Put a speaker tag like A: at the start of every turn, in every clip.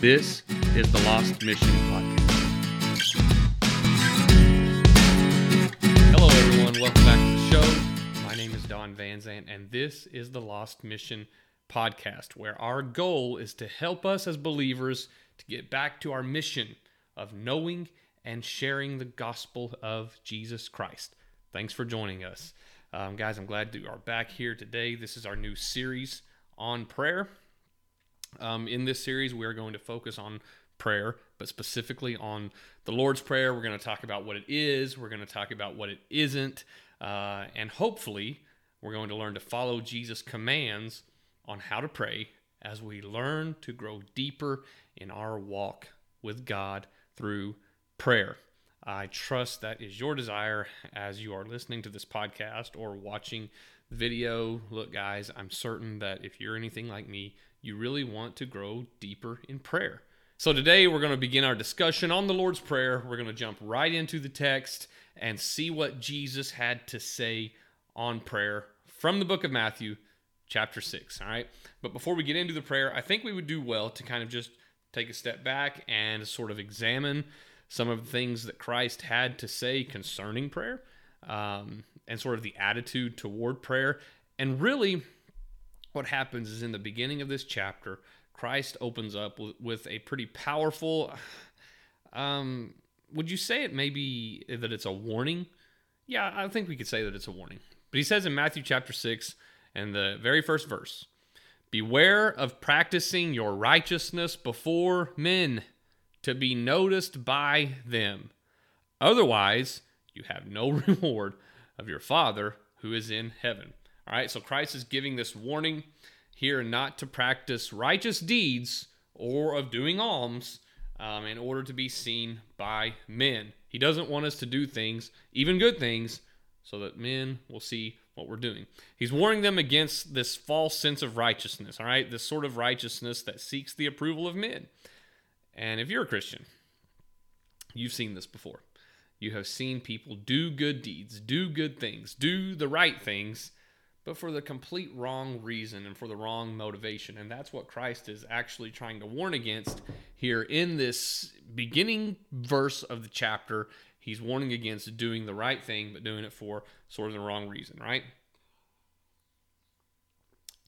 A: This is the Lost Mission Podcast. Hello, everyone. Welcome back to the show. My name is Don Van and this is the Lost Mission Podcast, where our goal is to help us as believers to get back to our mission of knowing and sharing the gospel of Jesus Christ. Thanks for joining us. Um, guys, I'm glad you are back here today. This is our new series on prayer. Um, in this series, we are going to focus on prayer, but specifically on the Lord's Prayer. We're going to talk about what it is, we're going to talk about what it isn't, uh, and hopefully, we're going to learn to follow Jesus' commands on how to pray as we learn to grow deeper in our walk with God through prayer. I trust that is your desire as you are listening to this podcast or watching video. Look, guys, I'm certain that if you're anything like me, you really want to grow deeper in prayer. So today we're going to begin our discussion on the Lord's Prayer. We're going to jump right into the text and see what Jesus had to say on prayer from the book of Matthew, chapter 6. All right. But before we get into the prayer, I think we would do well to kind of just take a step back and sort of examine some of the things that Christ had to say concerning prayer um, and sort of the attitude toward prayer. And really, what happens is in the beginning of this chapter, Christ opens up with, with a pretty powerful. Um, would you say it maybe that it's a warning? Yeah, I think we could say that it's a warning. But he says in Matthew chapter 6 and the very first verse Beware of practicing your righteousness before men to be noticed by them. Otherwise, you have no reward of your Father who is in heaven. All right, so Christ is giving this warning here not to practice righteous deeds or of doing alms um, in order to be seen by men. He doesn't want us to do things, even good things, so that men will see what we're doing. He's warning them against this false sense of righteousness, all right? This sort of righteousness that seeks the approval of men. And if you're a Christian, you've seen this before. You have seen people do good deeds, do good things, do the right things, but for the complete wrong reason and for the wrong motivation. And that's what Christ is actually trying to warn against here in this beginning verse of the chapter. He's warning against doing the right thing, but doing it for sort of the wrong reason, right?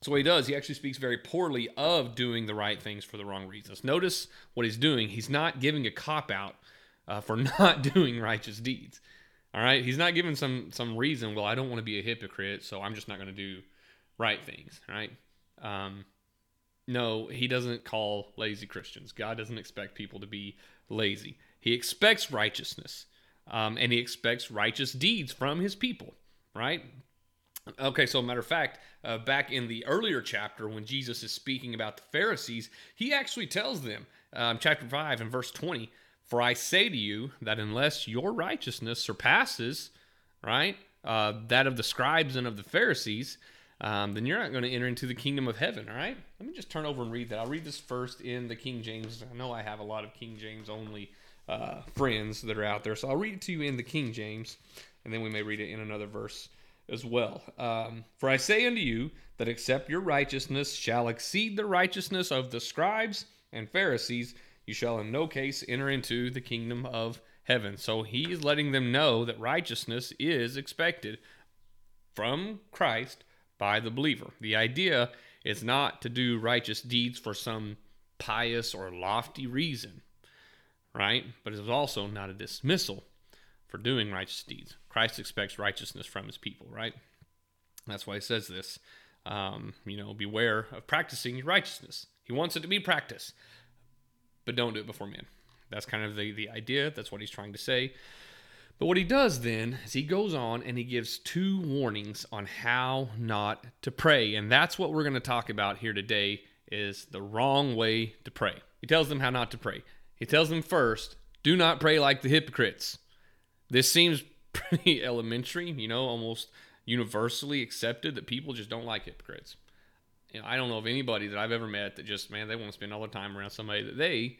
A: So what he does, he actually speaks very poorly of doing the right things for the wrong reasons. Notice what he's doing. He's not giving a cop out uh, for not doing righteous deeds. All right, he's not giving some some reason. Well, I don't want to be a hypocrite, so I'm just not going to do right things. Right? Um, no, he doesn't call lazy Christians. God doesn't expect people to be lazy. He expects righteousness, um, and he expects righteous deeds from his people. Right? Okay, so matter of fact, uh, back in the earlier chapter when Jesus is speaking about the Pharisees, he actually tells them, um, chapter 5 and verse 20, For I say to you that unless your righteousness surpasses, right, uh, that of the scribes and of the Pharisees, um, then you're not going to enter into the kingdom of heaven, all right? Let me just turn over and read that. I'll read this first in the King James. I know I have a lot of King James only uh, friends that are out there, so I'll read it to you in the King James, and then we may read it in another verse as well. Um, For I say unto you that except your righteousness shall exceed the righteousness of the scribes and Pharisees, you shall in no case enter into the kingdom of heaven. So he is letting them know that righteousness is expected from Christ by the believer. The idea is not to do righteous deeds for some pious or lofty reason, right? But it is also not a dismissal for doing righteous deeds. Christ expects righteousness from his people, right? That's why he says this. Um, you know, beware of practicing righteousness. He wants it to be practice, but don't do it before men. That's kind of the, the idea. That's what he's trying to say. But what he does then is he goes on and he gives two warnings on how not to pray. And that's what we're going to talk about here today is the wrong way to pray. He tells them how not to pray. He tells them first, do not pray like the hypocrites. This seems pretty elementary, you know, almost universally accepted that people just don't like hypocrites. You know, I don't know of anybody that I've ever met that just, man, they want to spend all their time around somebody that they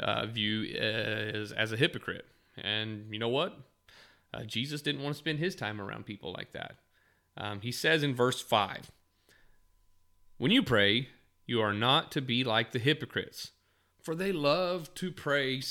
A: uh, view as, as a hypocrite. And you know what? Uh, Jesus didn't want to spend his time around people like that. Um, he says in verse 5 When you pray, you are not to be like the hypocrites, for they love to pray,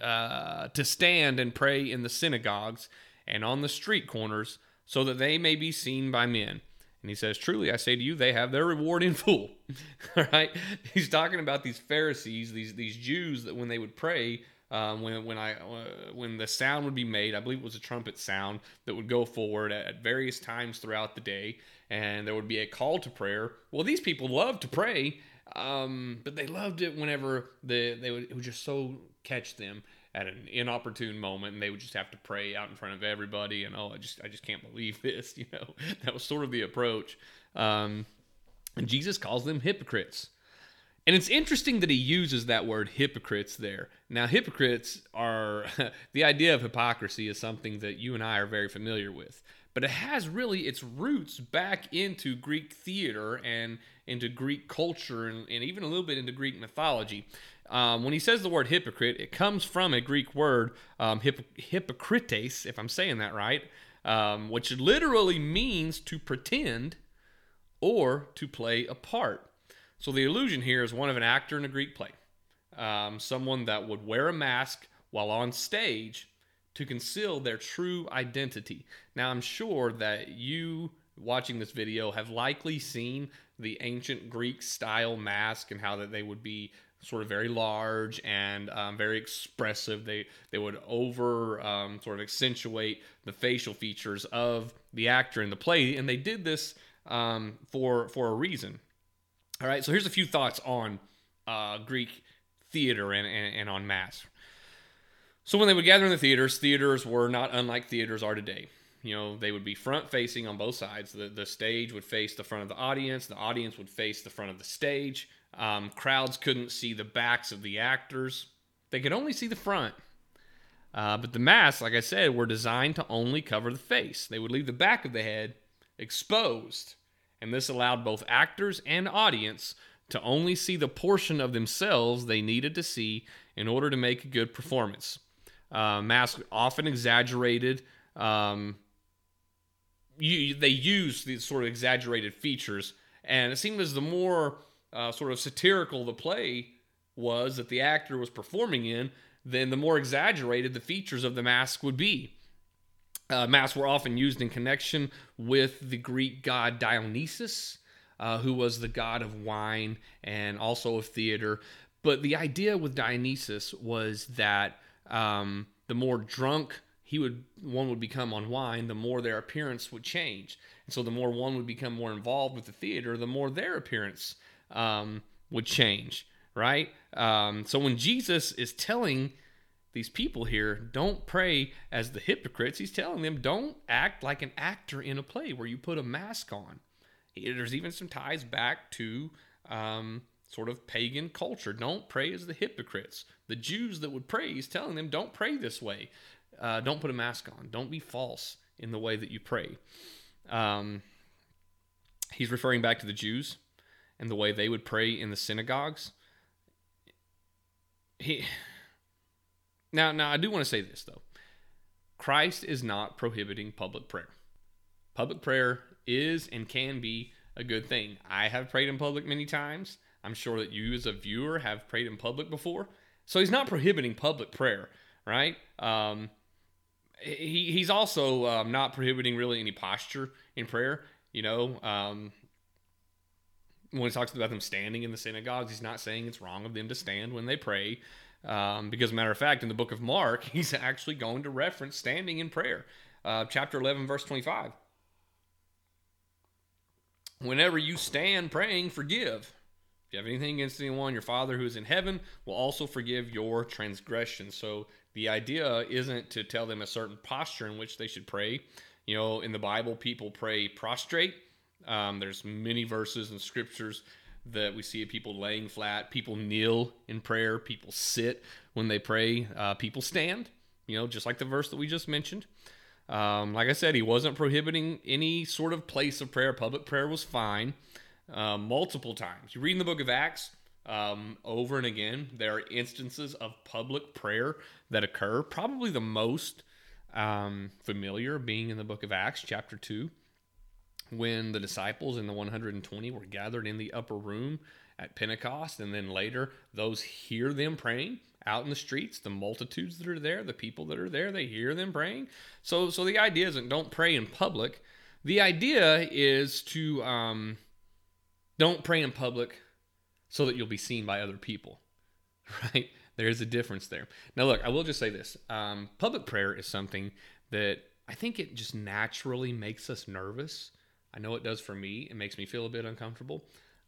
A: uh, to stand and pray in the synagogues and on the street corners, so that they may be seen by men. And he says, Truly, I say to you, they have their reward in full. All right? He's talking about these Pharisees, these, these Jews that when they would pray, um, when when I uh, when the sound would be made, I believe it was a trumpet sound that would go forward at, at, various times throughout the day, and there would be a call to prayer. Well, these people loved to pray, um, but they loved it whenever the they would it would just so catch them at an inopportune moment, and they would just have to pray out in front of everybody. And oh, I just I just can't believe this. You know, that was sort of the approach. Um, and Jesus calls them hypocrites. And it's interesting that he uses that word hypocrites there. Now, hypocrites are the idea of hypocrisy is something that you and I are very familiar with, but it has really its roots back into Greek theater and into Greek culture and, and even a little bit into Greek mythology. Um, when he says the word hypocrite, it comes from a Greek word, um, hypokrites, if I'm saying that right, um, which literally means to pretend or to play a part. So the illusion here is one of an actor in a Greek play, um, someone that would wear a mask while on stage to conceal their true identity. Now, I'm sure that you watching this video have likely seen the ancient Greek style mask and how that they would be sort of very large and um, very expressive. They they would over um, sort of accentuate the facial features of the actor in the play, and they did this um, for for a reason. All right, so here's a few thoughts on uh, Greek theater and, and, and on mass. So when they would gather in the theaters, theaters were not unlike theaters are today. You know, they would be front facing on both sides. The, the stage would face the front of the audience, the audience would face the front of the stage. Um, crowds couldn't see the backs of the actors, they could only see the front. Uh, but the masks, like I said, were designed to only cover the face. They would leave the back of the head exposed and this allowed both actors and audience to only see the portion of themselves they needed to see in order to make a good performance. Uh, masks often exaggerated. Um, you, they used these sort of exaggerated features, and it seemed as the more uh, sort of satirical the play was that the actor was performing in, then the more exaggerated the features of the mask would be. Uh, masks were often used in connection with the Greek god Dionysus, uh, who was the god of wine and also of theater. But the idea with Dionysus was that um, the more drunk he would one would become on wine, the more their appearance would change. And so the more one would become more involved with the theater, the more their appearance um, would change. Right. Um, so when Jesus is telling these people here don't pray as the hypocrites. He's telling them don't act like an actor in a play where you put a mask on. There's even some ties back to um, sort of pagan culture. Don't pray as the hypocrites. The Jews that would pray, he's telling them don't pray this way. Uh, don't put a mask on. Don't be false in the way that you pray. Um, he's referring back to the Jews and the way they would pray in the synagogues. He now, now I do want to say this though. Christ is not prohibiting public prayer. Public prayer is and can be a good thing. I have prayed in public many times. I'm sure that you, as a viewer, have prayed in public before. So he's not prohibiting public prayer, right? Um, he, he's also um, not prohibiting really any posture in prayer. You know, um, when he talks about them standing in the synagogues, he's not saying it's wrong of them to stand when they pray. Um, because, matter of fact, in the book of Mark, he's actually going to reference standing in prayer. Uh, chapter 11, verse 25. Whenever you stand praying, forgive. If you have anything against anyone, your Father who is in heaven will also forgive your transgressions. So the idea isn't to tell them a certain posture in which they should pray. You know, in the Bible, people pray prostrate. Um, there's many verses and scriptures that we see people laying flat, people kneel in prayer, people sit when they pray, uh, people stand, you know, just like the verse that we just mentioned. Um, like I said, he wasn't prohibiting any sort of place of prayer. Public prayer was fine uh, multiple times. You read in the book of Acts um, over and again, there are instances of public prayer that occur. Probably the most um, familiar being in the book of Acts, chapter 2 when the disciples and the 120 were gathered in the upper room at Pentecost, and then later those hear them praying out in the streets. The multitudes that are there, the people that are there, they hear them praying. So, so the idea isn't don't pray in public. The idea is to um, don't pray in public so that you'll be seen by other people, right? There's a difference there. Now, look, I will just say this: um, public prayer is something that I think it just naturally makes us nervous. I know it does for me. It makes me feel a bit uncomfortable.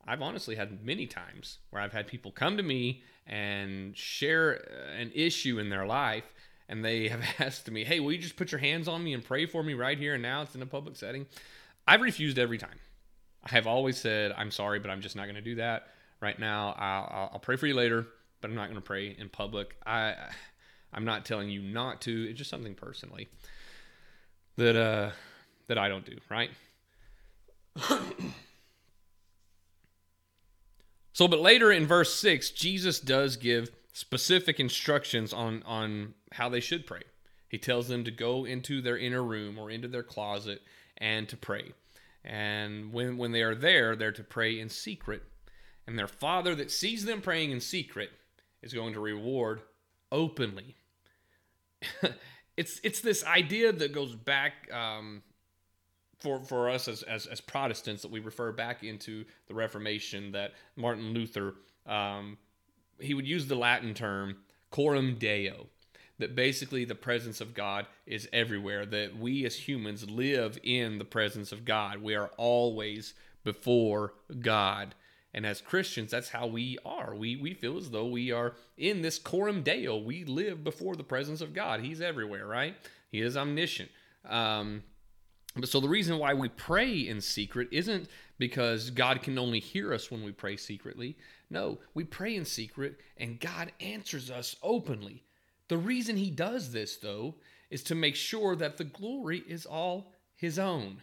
A: I've honestly had many times where I've had people come to me and share an issue in their life, and they have asked me, Hey, will you just put your hands on me and pray for me right here and now? It's in a public setting. I've refused every time. I have always said, I'm sorry, but I'm just not going to do that right now. I'll, I'll, pray for you later, but I'm not going to pray in public. I, I'm not telling you not to. It's just something personally that uh, that I don't do. Right. so, but later in verse six, Jesus does give specific instructions on on how they should pray. He tells them to go into their inner room or into their closet and to pray. And when when they are there, they're to pray in secret. And their father that sees them praying in secret is going to reward openly. it's it's this idea that goes back um, for for us as, as, as Protestants that we refer back into the Reformation that Martin Luther um, he would use the Latin term coram deo that basically the presence of God is everywhere that we as humans live in the presence of God we are always before God and as Christians, that's how we are. We, we feel as though we are in this coram deo. We live before the presence of God. He's everywhere, right? He is omniscient. Um, but so the reason why we pray in secret isn't because God can only hear us when we pray secretly. No, we pray in secret and God answers us openly. The reason He does this, though, is to make sure that the glory is all His own.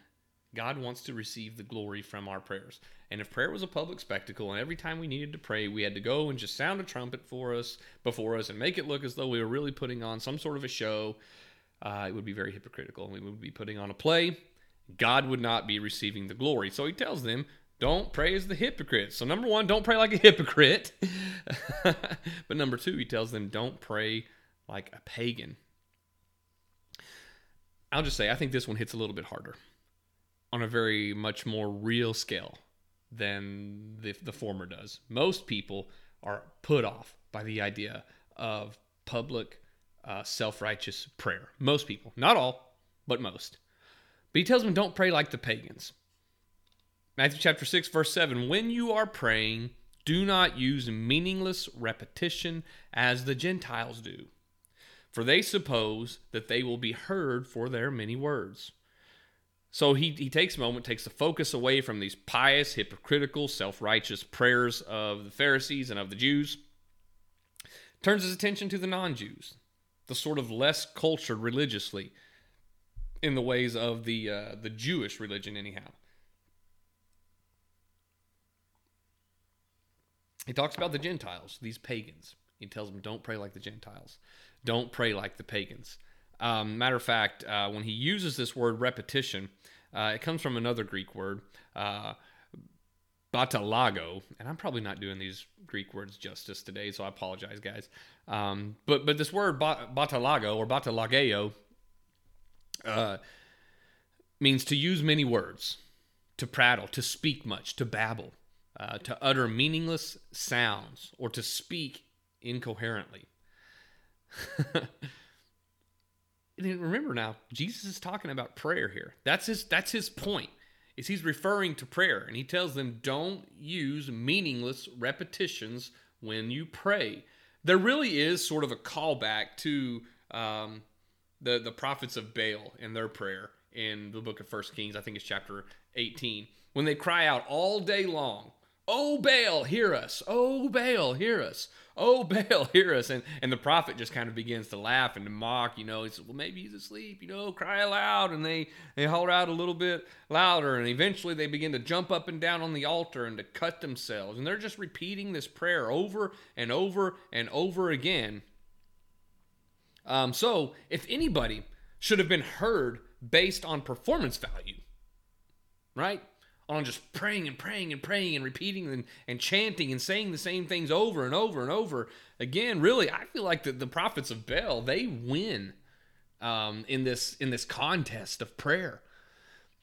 A: God wants to receive the glory from our prayers. And if prayer was a public spectacle and every time we needed to pray, we had to go and just sound a trumpet for us before us and make it look as though we were really putting on some sort of a show, uh, it would be very hypocritical. We would be putting on a play. God would not be receiving the glory. So he tells them, don't pray as the hypocrites. So, number one, don't pray like a hypocrite. but number two, he tells them, don't pray like a pagan. I'll just say, I think this one hits a little bit harder on a very much more real scale than the, the former does. Most people are put off by the idea of public uh, self righteous prayer. Most people, not all, but most. But he tells them don't pray like the pagans. Matthew chapter 6, verse 7 When you are praying, do not use meaningless repetition as the Gentiles do, for they suppose that they will be heard for their many words. So he, he takes a moment, takes the focus away from these pious, hypocritical, self righteous prayers of the Pharisees and of the Jews, turns his attention to the non Jews, the sort of less cultured religiously in the ways of the, uh, the Jewish religion, anyhow. He talks about the Gentiles, these pagans. He tells them, don't pray like the Gentiles, don't pray like the pagans. Um, matter of fact, uh, when he uses this word repetition, uh, it comes from another Greek word, uh, batalago, and I'm probably not doing these Greek words justice today, so I apologize, guys. Um, but but this word batalago or batalageo uh, means to use many words, to prattle, to speak much, to babble, uh, to utter meaningless sounds, or to speak incoherently. Remember now, Jesus is talking about prayer here. That's his that's his point. Is he's referring to prayer and he tells them don't use meaningless repetitions when you pray. There really is sort of a callback to um, the the prophets of Baal and their prayer in the book of First Kings. I think it's chapter 18 when they cry out all day long, "Oh Baal, hear us! Oh Baal, hear us! oh Baal, hear us. And and the prophet just kind of begins to laugh and to mock, you know, he says, Well, maybe he's asleep, you know, cry aloud. And they, they holler out a little bit louder, and eventually they begin to jump up and down on the altar and to cut themselves. And they're just repeating this prayer over and over and over again. Um, so if anybody should have been heard based on performance value, right? On just praying and praying and praying and repeating and, and chanting and saying the same things over and over and over again. Really, I feel like the, the prophets of Baal, they win um, in this in this contest of prayer.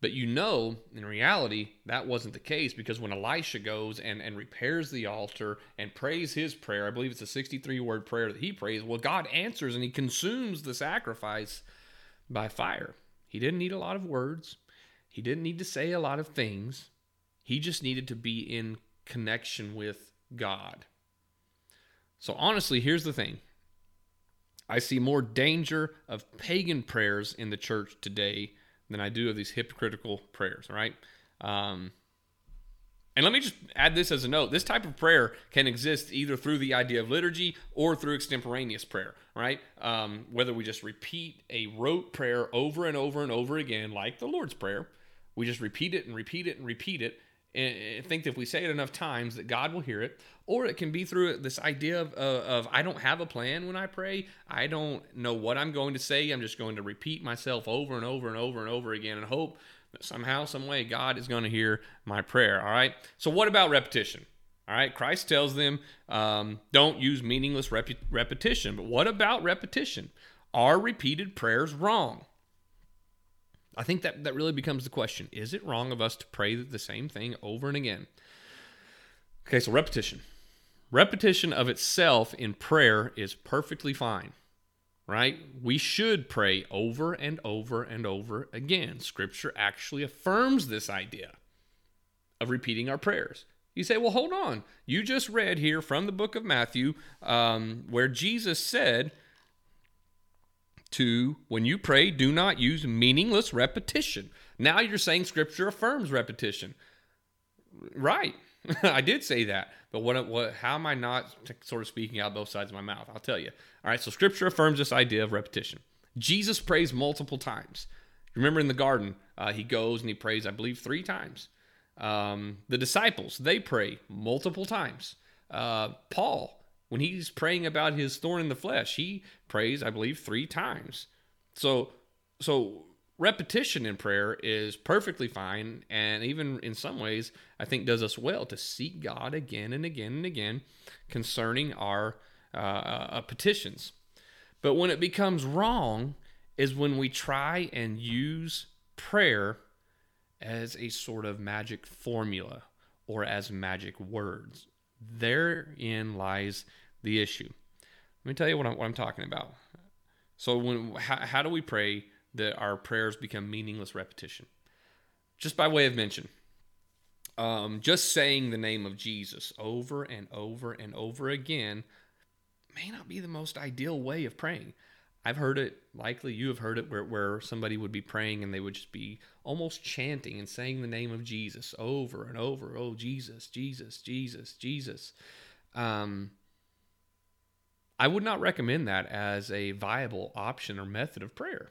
A: But you know, in reality, that wasn't the case because when Elisha goes and, and repairs the altar and prays his prayer, I believe it's a 63 word prayer that he prays, well, God answers and he consumes the sacrifice by fire. He didn't need a lot of words, he didn't need to say a lot of things. He just needed to be in connection with God. So, honestly, here's the thing I see more danger of pagan prayers in the church today than I do of these hypocritical prayers, right? Um, and let me just add this as a note. This type of prayer can exist either through the idea of liturgy or through extemporaneous prayer, right? Um, whether we just repeat a rote prayer over and over and over again, like the Lord's Prayer, we just repeat it and repeat it and repeat it and think that if we say it enough times that God will hear it, or it can be through this idea of, uh, of I don't have a plan when I pray. I don't know what I'm going to say. I'm just going to repeat myself over and over and over and over again and hope that somehow, some way, God is going to hear my prayer. All right. So what about repetition? All right. Christ tells them um, don't use meaningless rep- repetition. But what about repetition? Are repeated prayers wrong? I think that, that really becomes the question. Is it wrong of us to pray the same thing over and again? Okay, so repetition. Repetition of itself in prayer is perfectly fine, right? We should pray over and over and over again. Scripture actually affirms this idea of repeating our prayers. You say, well, hold on. You just read here from the book of Matthew um, where Jesus said, to when you pray, do not use meaningless repetition. Now you're saying scripture affirms repetition. Right. I did say that. But what, what how am I not sort of speaking out both sides of my mouth? I'll tell you. All right, so scripture affirms this idea of repetition. Jesus prays multiple times. Remember in the garden, uh, he goes and he prays, I believe, three times. Um, the disciples, they pray multiple times. Uh, Paul, when he's praying about his thorn in the flesh, he prays, I believe, three times. So, so repetition in prayer is perfectly fine, and even in some ways, I think does us well to seek God again and again and again concerning our uh, uh, petitions. But when it becomes wrong, is when we try and use prayer as a sort of magic formula or as magic words. Therein lies the issue. Let me tell you what I'm, what I'm talking about. So, when how, how do we pray that our prayers become meaningless repetition? Just by way of mention, um, just saying the name of Jesus over and over and over again may not be the most ideal way of praying. I've heard it, likely you have heard it, where, where somebody would be praying and they would just be almost chanting and saying the name of Jesus over and over. Oh, Jesus, Jesus, Jesus, Jesus. Um, I would not recommend that as a viable option or method of prayer.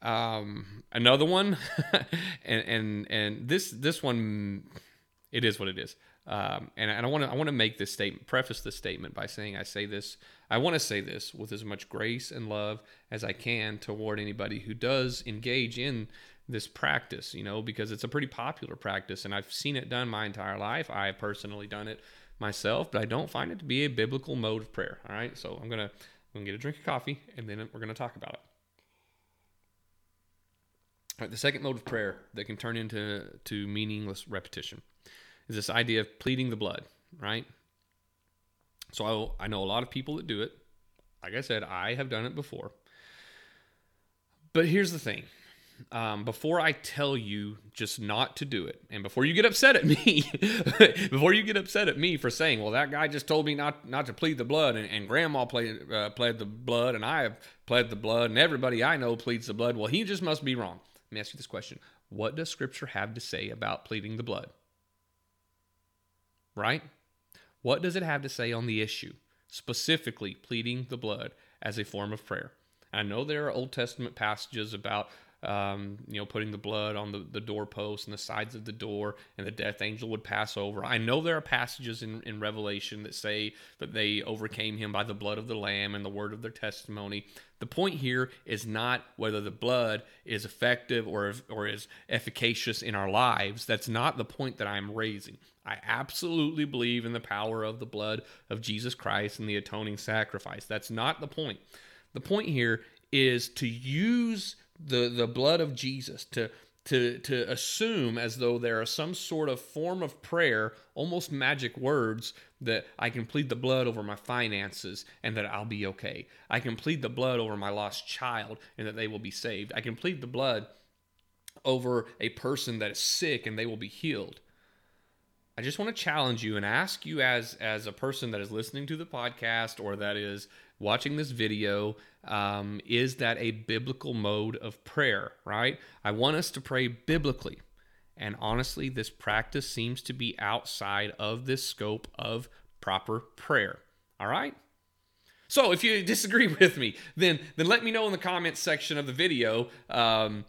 A: Um, another one, and and and this this one, it is what it is. Um, and, and I want to I want to make this statement, preface this statement by saying I say this. I want to say this with as much grace and love as I can toward anybody who does engage in this practice. You know, because it's a pretty popular practice, and I've seen it done my entire life. I have personally done it myself, but I don't find it to be a biblical mode of prayer. All right, so I'm gonna I'm gonna get a drink of coffee, and then we're gonna talk about it. All right, the second mode of prayer that can turn into to meaningless repetition is this idea of pleading the blood. Right. So I, I know a lot of people that do it. Like I said, I have done it before. But here's the thing um, before I tell you just not to do it, and before you get upset at me, before you get upset at me for saying, "Well, that guy just told me not not to plead the blood," and, and Grandma played uh, pled the blood, and I have pled the blood, and everybody I know pleads the blood. Well, he just must be wrong. Let me ask you this question: What does Scripture have to say about pleading the blood? Right? What does it have to say on the issue, specifically pleading the blood as a form of prayer? I know there are Old Testament passages about um, you know, putting the blood on the, the doorpost and the sides of the door, and the death angel would pass over. I know there are passages in, in Revelation that say that they overcame him by the blood of the Lamb and the word of their testimony. The point here is not whether the blood is effective or, or is efficacious in our lives. That's not the point that I'm raising. I absolutely believe in the power of the blood of Jesus Christ and the atoning sacrifice. That's not the point. The point here is to use the, the blood of Jesus to to to assume as though there are some sort of form of prayer, almost magic words that I can plead the blood over my finances and that I'll be okay. I can plead the blood over my lost child and that they will be saved. I can plead the blood over a person that is sick and they will be healed. I just want to challenge you and ask you as as a person that is listening to the podcast or that is watching this video um, is that a biblical mode of prayer right? I want us to pray biblically. And honestly this practice seems to be outside of this scope of proper prayer. All right? So if you disagree with me, then then let me know in the comments section of the video um,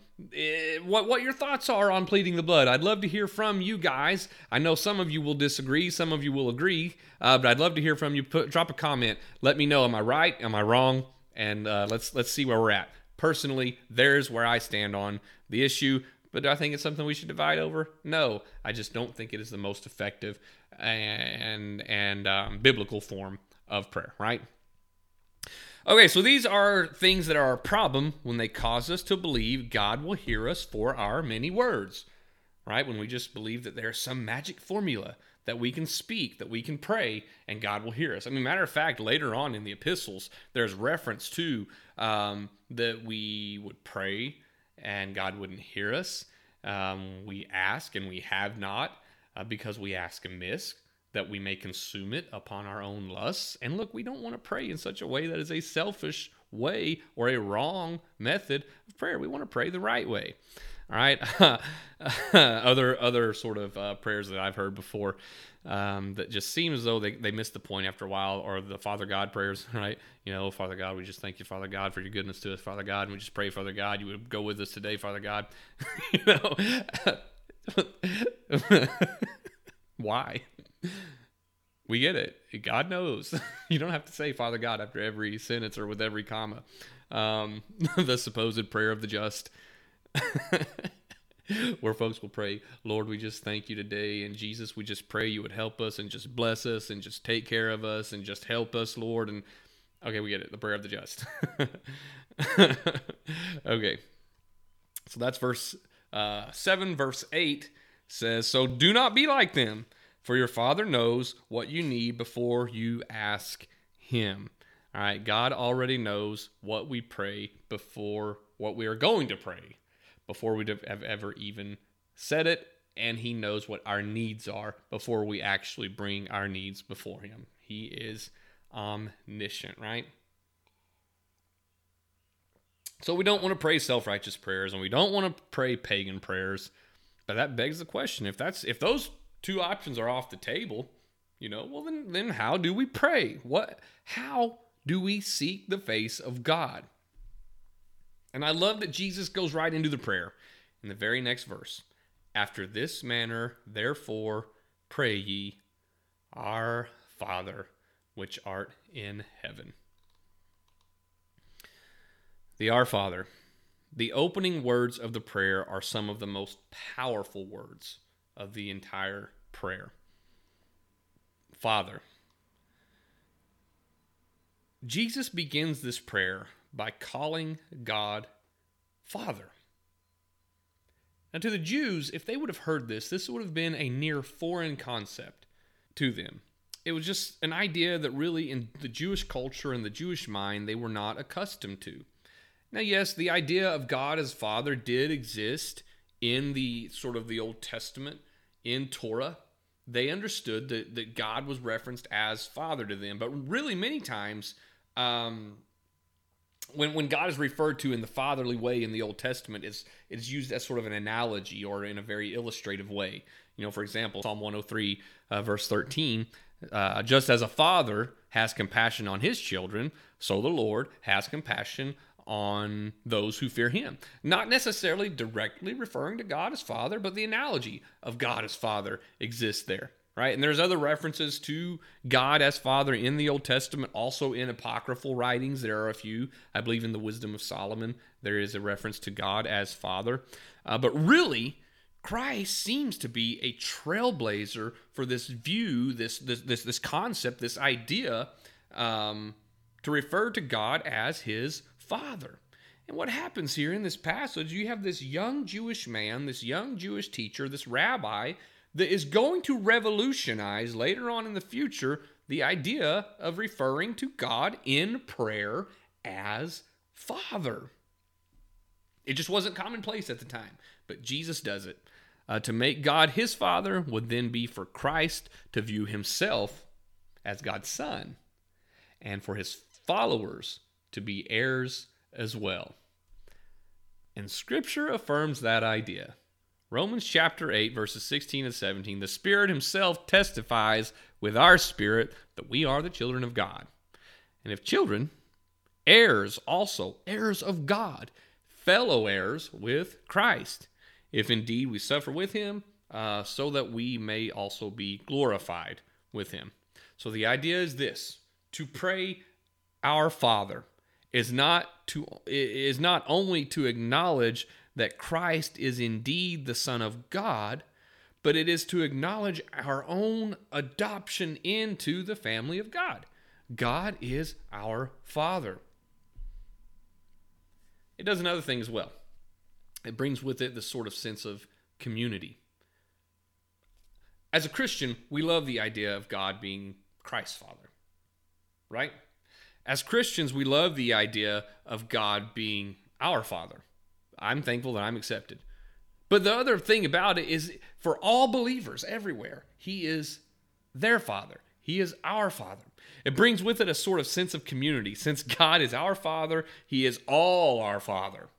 A: what what your thoughts are on pleading the blood. I'd love to hear from you guys. I know some of you will disagree, some of you will agree, uh, but I'd love to hear from you. Put drop a comment. Let me know. Am I right? Am I wrong? And uh, let's let's see where we're at. Personally, there's where I stand on the issue. But do I think it's something we should divide over? No, I just don't think it is the most effective and and um, biblical form of prayer. Right? Okay, so these are things that are a problem when they cause us to believe God will hear us for our many words, right? When we just believe that there's some magic formula that we can speak, that we can pray, and God will hear us. I mean, matter of fact, later on in the epistles, there's reference to um, that we would pray and God wouldn't hear us. Um, we ask and we have not uh, because we ask amiss that we may consume it upon our own lusts. And look, we don't want to pray in such a way that is a selfish way or a wrong method of prayer. We want to pray the right way. All right. other other sort of uh, prayers that I've heard before um, that just seem as though they, they miss the point after a while, or the Father God prayers, right? You know, Father God, we just thank you, Father God, for your goodness to us, Father God. And we just pray, Father God, you would go with us today, Father God. you know, why? We get it. God knows. you don't have to say Father God after every sentence or with every comma. Um, the supposed prayer of the just. Where folks will pray, Lord, we just thank you today. And Jesus, we just pray you would help us and just bless us and just take care of us and just help us, Lord. And okay, we get it. The prayer of the just. okay. So that's verse uh, 7. Verse 8 says, So do not be like them for your Father knows what you need before you ask Him. All right, God already knows what we pray before what we are going to pray, before we have ever even said it, and He knows what our needs are before we actually bring our needs before Him. He is omniscient, right? So we don't want to pray self-righteous prayers and we don't want to pray pagan prayers. But that begs the question, if that's if those two options are off the table, you know, well then then how do we pray? What how do we seek the face of God? And I love that Jesus goes right into the prayer in the very next verse. After this manner, therefore, pray ye, Our Father, which art in heaven. The Our Father. The opening words of the prayer are some of the most powerful words of the entire prayer. Father. Jesus begins this prayer by calling God Father. Now, to the Jews, if they would have heard this, this would have been a near foreign concept to them. It was just an idea that really, in the Jewish culture and the Jewish mind, they were not accustomed to. Now, yes, the idea of God as Father did exist in the sort of the Old Testament in Torah, they understood that, that God was referenced as Father to them. But really, many times, um, when when God is referred to in the fatherly way in the Old Testament, it's it's used as sort of an analogy or in a very illustrative way. You know, for example, Psalm 103, uh, verse 13, uh, just as a father has compassion on his children, so the Lord has compassion on those who fear him. Not necessarily directly referring to God as Father, but the analogy of God as Father exists there, right? And there's other references to God as Father in the Old Testament, also in apocryphal writings. There are a few. I believe in the Wisdom of Solomon, there is a reference to God as Father. Uh, but really, Christ seems to be a trailblazer for this view, this this this, this concept, this idea um, to refer to God as his father. And what happens here in this passage, you have this young Jewish man, this young Jewish teacher, this rabbi that is going to revolutionize later on in the future the idea of referring to God in prayer as Father. It just wasn't commonplace at the time, but Jesus does it. Uh, to make God his Father would then be for Christ to view himself as God's Son, and for his followers to be heirs as well. And Scripture affirms that idea. Romans chapter 8, verses 16 and 17 the Spirit Himself testifies with our spirit that we are the children of God. And if children, heirs also, heirs of God, fellow heirs with Christ, if indeed we suffer with Him, uh, so that we may also be glorified with Him. So the idea is this to pray our Father is not to is not only to acknowledge that Christ is indeed the Son of God, but it is to acknowledge our own adoption into the family of God. God is our Father. It does another thing as well. It brings with it this sort of sense of community. As a Christian, we love the idea of God being Christ's Father, right? As Christians, we love the idea of God being our Father. I'm thankful that I'm accepted. But the other thing about it is for all believers everywhere, He is their Father. He is our Father. It brings with it a sort of sense of community. Since God is our Father, He is all our Father.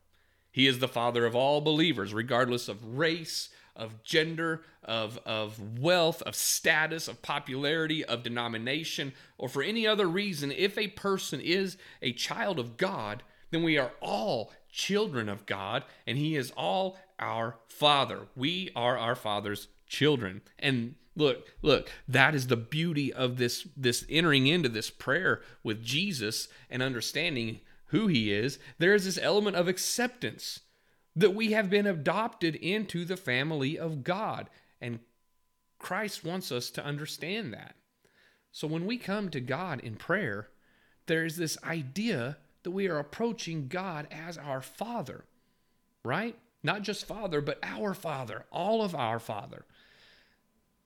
A: He is the Father of all believers, regardless of race, of gender, of, of wealth, of status, of popularity, of denomination, or for any other reason, if a person is a child of God, then we are all children of God, and He is all our Father. We are our Father's children. And look, look, that is the beauty of this, this entering into this prayer with Jesus and understanding who He is. There is this element of acceptance that we have been adopted into the family of God. And Christ wants us to understand that. So when we come to God in prayer, there is this idea that we are approaching God as our Father, right? Not just Father, but our Father, all of our Father.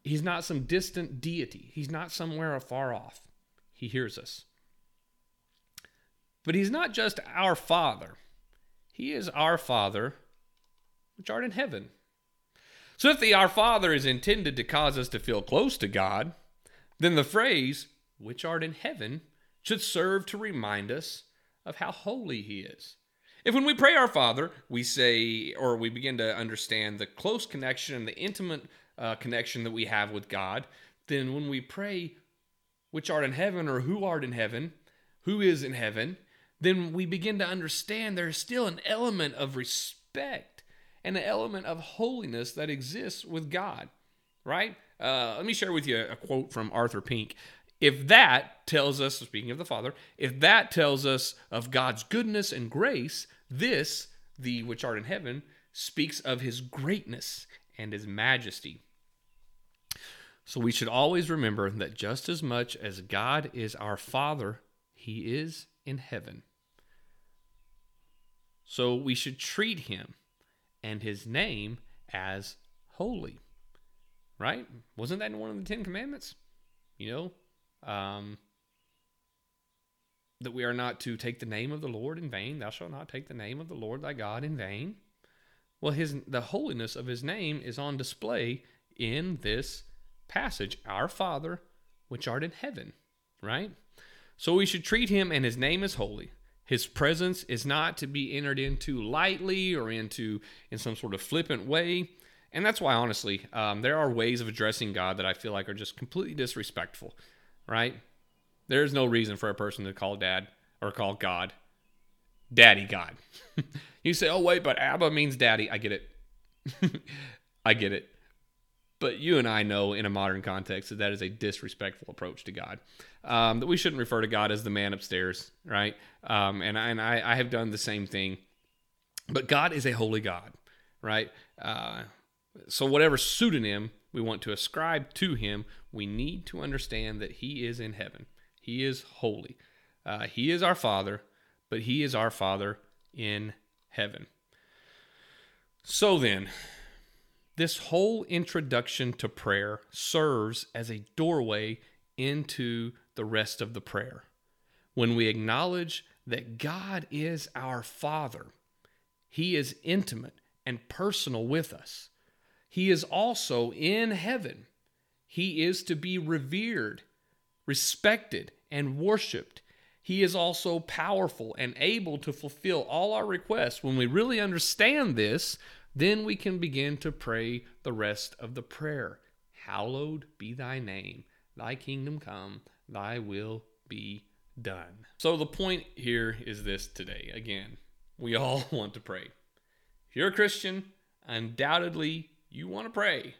A: He's not some distant deity, He's not somewhere afar off. He hears us. But He's not just our Father, he is our Father, which art in heaven. So if the Our Father is intended to cause us to feel close to God, then the phrase, which art in heaven, should serve to remind us of how holy He is. If when we pray our Father, we say, or we begin to understand the close connection and the intimate uh, connection that we have with God, then when we pray, which art in heaven, or who art in heaven, who is in heaven, then we begin to understand there's still an element of respect and an element of holiness that exists with God, right? Uh, let me share with you a quote from Arthur Pink. If that tells us, speaking of the Father, if that tells us of God's goodness and grace, this, the which art in heaven, speaks of his greatness and his majesty. So we should always remember that just as much as God is our Father, he is in heaven. So we should treat him and his name as holy. Right? Wasn't that in one of the Ten Commandments? You know, um, that we are not to take the name of the Lord in vain. Thou shalt not take the name of the Lord thy God in vain. Well, his the holiness of his name is on display in this passage. Our Father, which art in heaven, right? So we should treat him and his name as holy. His presence is not to be entered into lightly or into in some sort of flippant way. And that's why, honestly, um, there are ways of addressing God that I feel like are just completely disrespectful, right? There's no reason for a person to call dad or call God Daddy God. you say, oh, wait, but Abba means daddy. I get it. I get it. But you and I know in a modern context that that is a disrespectful approach to God. Um, that we shouldn't refer to God as the man upstairs, right? Um, and I, and I, I, have done the same thing. But God is a holy God, right? Uh, so whatever pseudonym we want to ascribe to him, we need to understand that he is in heaven. He is holy. Uh, he is our Father, but he is our Father in heaven. So then, this whole introduction to prayer serves as a doorway into the rest of the prayer. When we acknowledge that God is our Father, He is intimate and personal with us. He is also in heaven. He is to be revered, respected, and worshiped. He is also powerful and able to fulfill all our requests. When we really understand this, then we can begin to pray the rest of the prayer. Hallowed be thy name, thy kingdom come, thy will be done. So the point here is this today. Again, we all want to pray. If you're a Christian, undoubtedly you want to pray.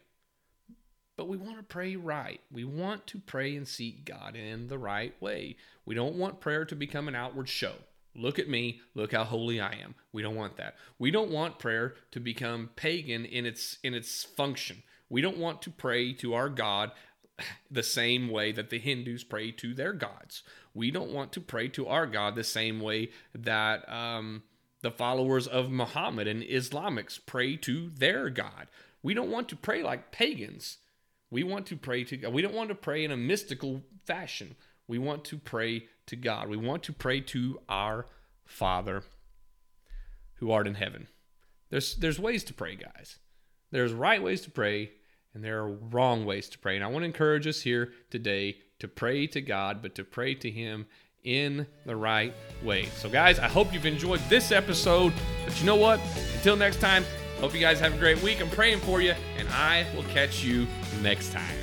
A: But we want to pray right. We want to pray and seek God in the right way. We don't want prayer to become an outward show. Look at me, look how holy I am. We don't want that. We don't want prayer to become pagan in its in its function. We don't want to pray to our God the same way that the Hindus pray to their gods. We don't want to pray to our God the same way that um, the followers of Muhammad and Islamics pray to their God. We don't want to pray like pagans. We want to pray to God. We don't want to pray in a mystical fashion. We want to pray to God. We want to pray to our Father who art in heaven. There's there's ways to pray, guys. There's right ways to pray and there are wrong ways to pray. And I want to encourage us here today to pray to God, but to pray to him in the right way. So guys, I hope you've enjoyed this episode. But you know what? Until next time, hope you guys have a great week. I'm praying for you and I will catch you next time.